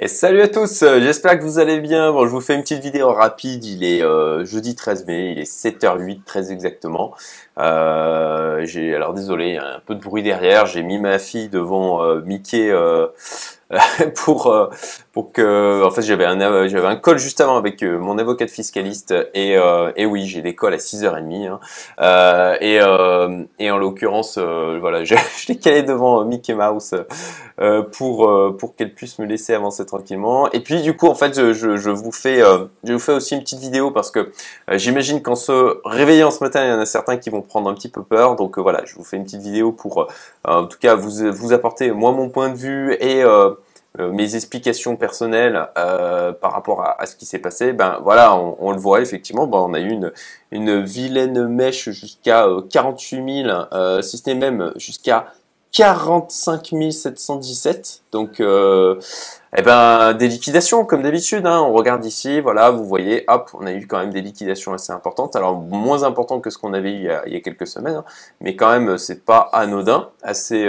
Et salut à tous, euh, j'espère que vous allez bien. Bon, je vous fais une petite vidéo rapide. Il est euh, jeudi 13 mai, il est 7h08 très exactement. Euh, j'ai alors désolé, un peu de bruit derrière. J'ai mis ma fille devant euh, Mickey pour euh, pour que en fait j'avais un j'avais un call juste avant avec euh, mon avocat fiscaliste et euh, et oui j'ai des calls à 6h30 hein. euh, et et en l'occurrence voilà je, je l'ai calé devant Mickey Mouse pour pour qu'elle puisse me laisser avancer tranquillement et puis du coup en fait je, je, je vous fais je vous fais aussi une petite vidéo parce que j'imagine qu'en se réveillant ce matin il y en a certains qui vont prendre un petit peu peur donc voilà je vous fais une petite vidéo pour en tout cas vous vous apporter moi mon point de vue et euh, mes explications personnelles euh, par rapport à, à ce qui s'est passé, ben voilà, on, on, le voit effectivement, ben, on a eu une, une vilaine mèche jusqu'à 48 000, euh, si ce n'est même jusqu'à 45 717. Donc, euh, eh ben, des liquidations comme d'habitude. Hein. On regarde ici, voilà, vous voyez, hop, on a eu quand même des liquidations assez importantes. Alors moins importantes que ce qu'on avait eu il y, a, il y a, quelques semaines, hein. mais quand même, c'est pas anodin, assez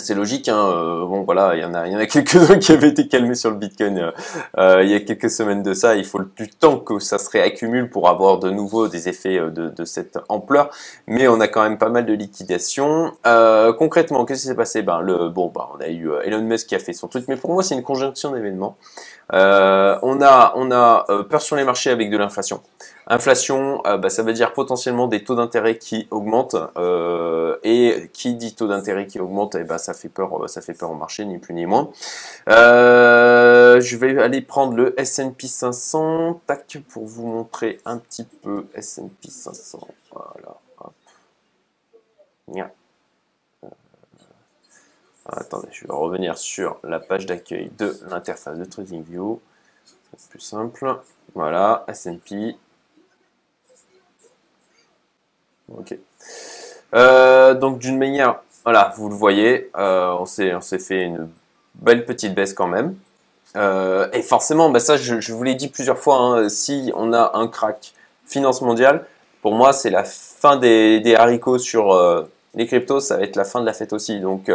c'est logique. Hein, euh, bon, voilà, il y en a, il y en a quelques-uns qui avaient été calmés sur le Bitcoin euh, euh, il y a quelques semaines de ça. Il faut du temps que ça se réaccumule pour avoir de nouveau des effets de, cette ampleur. Mais on a quand même pas mal de liquidations. concrètement, qu'est-ce qui s'est passé? Ben le, bon, ben, on a eu Elon Musk qui a fait son truc, mais pour moi, c'est une conjonction d'événements. Euh, on a, on a euh, peur sur les marchés avec de l'inflation. Inflation, euh, bah, ça veut dire potentiellement des taux d'intérêt qui augmentent. et qui dit taux d'intérêt qui augmente, eh ben, ça fait peur, ça fait peur au marché, ni plus ni moins. je vais aller prendre le S&P 500, tac, pour vous montrer un petit peu S&P 500. Voilà. Attendez, je vais revenir sur la page d'accueil de l'interface de TradingView. C'est plus simple. Voilà, S&P. Ok. Euh, donc d'une manière, voilà, vous le voyez, euh, on s'est fait une belle petite baisse quand même. Euh, et forcément, bah ça, je, vous l'ai dit plusieurs fois, hein, si on a un crack finance mondiale, pour moi, c'est la fin des, des haricots sur les cryptos, ça va être la fin de la fête aussi. Donc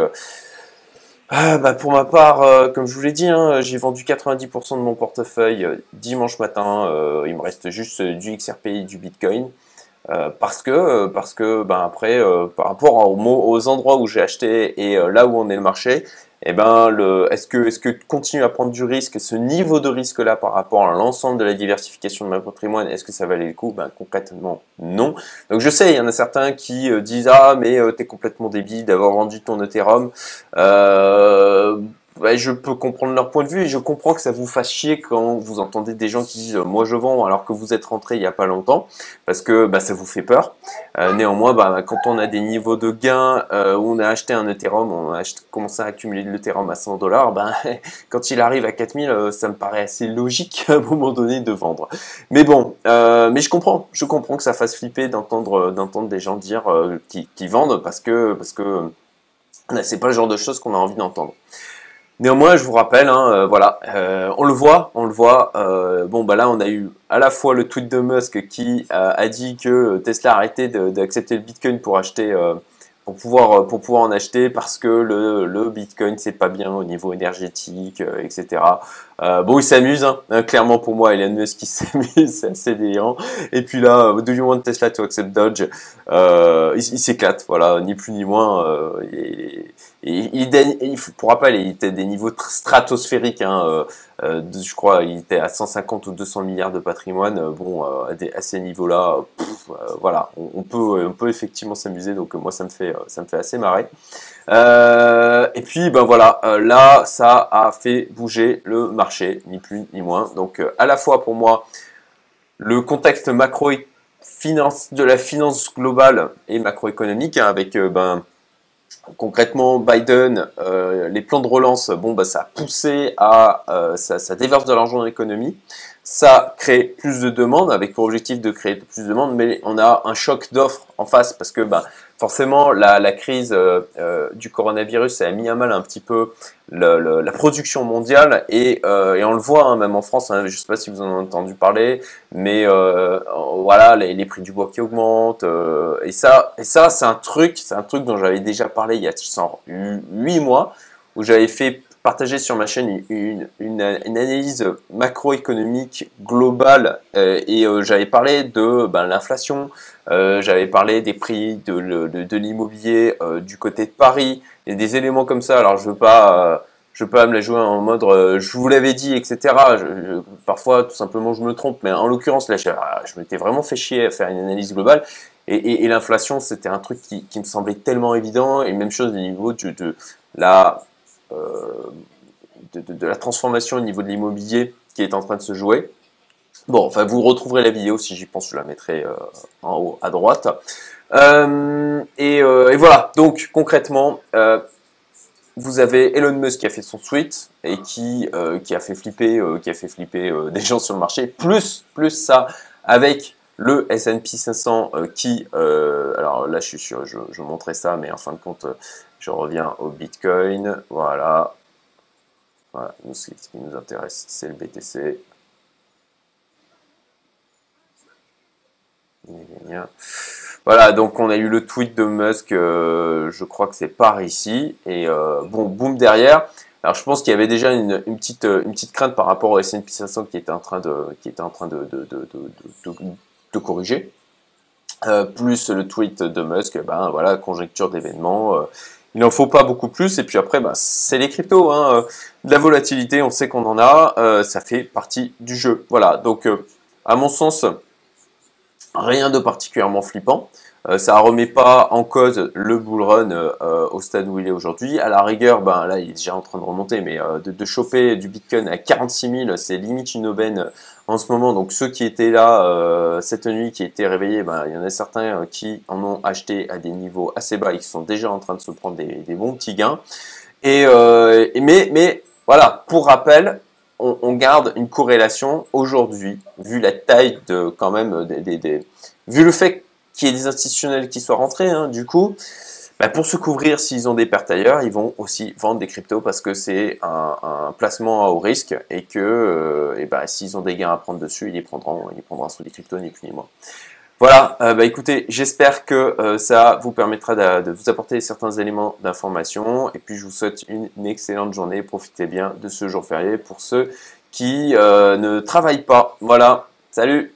ah, bah pour ma part, euh, comme je vous l'ai dit, hein, j'ai vendu 90% de mon portefeuille euh, dimanche matin. Euh, il me reste juste du XRP et du Bitcoin. parce que, parce que ben après, par rapport aux, aux endroits où j'ai acheté et là où on est le marché, eh ben, est-ce que, est-ce que continuer à prendre du risque, ce niveau de risque-là par rapport à l'ensemble de la diversification de ma patrimoine, est-ce que ça valait le coup? Ben, concrètement, non. Donc, je sais, il y en a certains qui euh, disent, ah, mais euh, t'es complètement débile d'avoir vendu ton Ethereum. Euh, je peux comprendre leur point de vue et je comprends que ça vous fasse chier quand vous entendez des gens qui disent euh, moi je vends alors que vous êtes rentré il n'y a pas longtemps parce que bah, ça vous fait peur. Euh, néanmoins, bah, quand on a des niveaux de gains euh, où on a acheté un Ethereum, on a commencé à accumuler de l'Ethereum à 100 dollars, bah, quand il arrive à 4000, ça me paraît assez logique à un moment donné de vendre. Mais bon, mais je comprends, je comprends que ça fasse flipper d'entendre d'entendre des gens dire qui, qui, vendent parce que parce que c'est pas le genre de choses qu'on a envie d'entendre. Néanmoins, je vous rappelle, hein, euh, voilà, euh, on le voit, on le voit. Euh, bon, bah là, on a eu à la fois le tweet de Musk qui a dit que Tesla arrêtait d'accepter le Bitcoin pour acheter, pour pouvoir, pour pouvoir en acheter parce que le, le Bitcoin c'est pas bien au niveau énergétique, etc. bon, il s'amuse, hein. clairement pour moi, Elon Musk qui s'amuse, c'est assez délirant. Et puis là, do you want Tesla to accept Dodge? Il, il s'éclate, voilà, ni plus ni moins. Et il, pour rappel, il était des niveaux stratosphériques. Hein, euh, euh je crois il était à 150 ou 200 milliards de patrimoine. Euh, bon, euh, à, des, à, ces niveaux-là, voilà, on, peut, on peut effectivement s'amuser. Donc moi, ça me fait, ça me fait assez marrer. et puis, ben voilà, là, ça a fait bouger le marché, ni plus ni moins. Donc, à la fois pour moi, le contexte macro finance de la finance globale et macroéconomique, hein, avec ben Concrètement, Biden, euh, les plans de relance, bon, bah, ça a poussé à, euh, ça, déverse de l'argent dans l'économie. Ça crée plus de demandes, avec pour objectif de créer plus de demandes, mais on a un choc d'offres en face parce que, bah, forcément, la, crise euh, euh, du coronavirus, a mis à mal un petit peu la production mondiale et, euh, on le voit, hein, même en France. Hein, je ne sais pas si vous en avez entendu parler, mais voilà, les, prix du bois qui augmentent et ça, ça, c'est un truc, c'est un truc dont j'avais déjà parlé il y a 8 mois où j'avais fait partagé sur ma chaîne une, une, analyse macroéconomique globale et j'avais parlé de ben, l'inflation, j'avais parlé des prix de, de, l'immobilier du côté de Paris et des éléments comme ça. Alors je veux pas je peux pas me la jouer en mode je vous l'avais dit, etc. parfois, tout simplement, je me trompe, mais en l'occurrence, là, je, je m'étais vraiment fait chier à faire une analyse globale. Et, l'inflation, c'était un truc qui, me semblait tellement évident. Et même chose au niveau de, la, euh, de, la transformation au niveau de l'immobilier qui est en train de se jouer. Bon, enfin, vous retrouverez la vidéo si j'y pense, je la mettrai euh, en haut à droite. Euh, et, voilà, donc concrètement, vous avez Elon Musk qui a fait son tweet et qui, qui a fait flipper, qui a fait flipper des gens sur le marché. Plus, plus ça, avec le S&P 500 euh, qui, alors là je suis sûr, je, je, montrais ça, mais en fin de compte, je reviens au Bitcoin, voilà. Voilà, ce qui nous intéresse, c'est le BTC. Voilà, donc on a eu le tweet de Musk, je crois que c'est par ici, et bon, boum derrière. Alors je pense qu'il y avait déjà une, petite, une petite crainte par rapport au S&P 500 qui était en train de, qui était en train de, de, corriger. Euh, plus le tweet de Musk, ben voilà, conjecture d'événements. Euh, il n'en faut pas beaucoup plus. Et puis après, ben, c'est les cryptos. Hein, euh, la volatilité, on sait qu'on en a. ça fait partie du jeu. Voilà. Donc, à mon sens, rien de particulièrement flippant. Euh, ça remet pas en cause le bull run euh, au stade où il est aujourd'hui. À la rigueur, ben là, il est déjà en train de remonter, mais euh, de, de, choper du Bitcoin à 46 000, c'est limite une aubaine en ce moment. Donc ceux qui étaient là cette nuit, qui étaient réveillés, ben, il y en a certains qui en ont acheté à des niveaux assez bas, ils sont déjà en train de se prendre des, des bons petits gains. Et, mais, mais voilà, pour rappel, on, on garde une corrélation aujourd'hui, vu la taille de quand même des, des, des vu le fait qu'il y des institutionnels qui soient rentrés. Hein, du coup, bah, pour se couvrir, s'ils ont des pertes ailleurs, ils vont aussi vendre des cryptos parce que c'est un, placement à haut risque et que euh, bah, s'ils ont des gains à prendre dessus, ils les prendront, ils prendront sur des cryptos ni plus ni moins. Voilà, euh, bah écoutez, j'espère que euh, ça vous permettra de, vous apporter certains éléments d'information. Et puis je vous souhaite une, excellente journée. Profitez bien de ce jour férié pour ceux qui ne travaillent pas. Voilà, salut